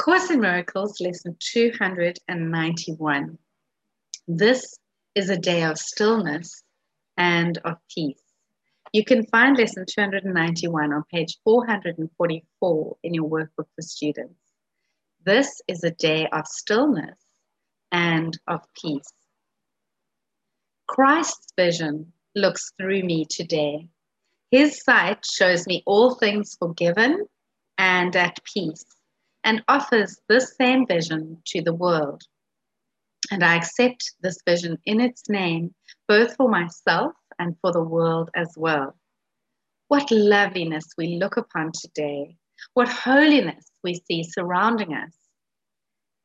Course in Miracles, lesson 291. This is a day of stillness and of peace. You can find lesson 291 on page 444 in your workbook for students. This is a day of stillness and of peace. Christ's vision looks through me today. His sight shows me all things forgiven and at peace, and offers this same vision to the world. And I accept this vision in its name, both for myself and for the world as well. What loveliness we look upon today, what holiness we see surrounding us.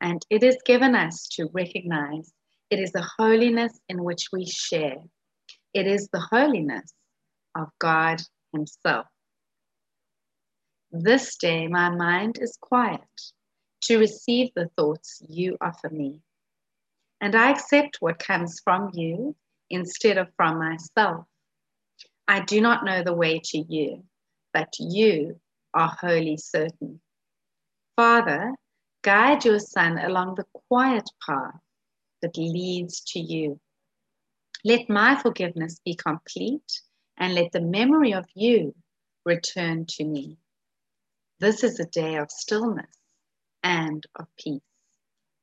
And it is given us to recognize it is a holiness in which we share. It is the holiness of God Himself. This day, my mind is quiet to receive the thoughts you offer me. And I accept what comes from you instead of from myself. I do not know the way to you, but you are wholly certain. Father, guide your Son along the quiet path that leads to you. Let my forgiveness be complete, and let the memory of you return to me. This is a day of stillness and of peace.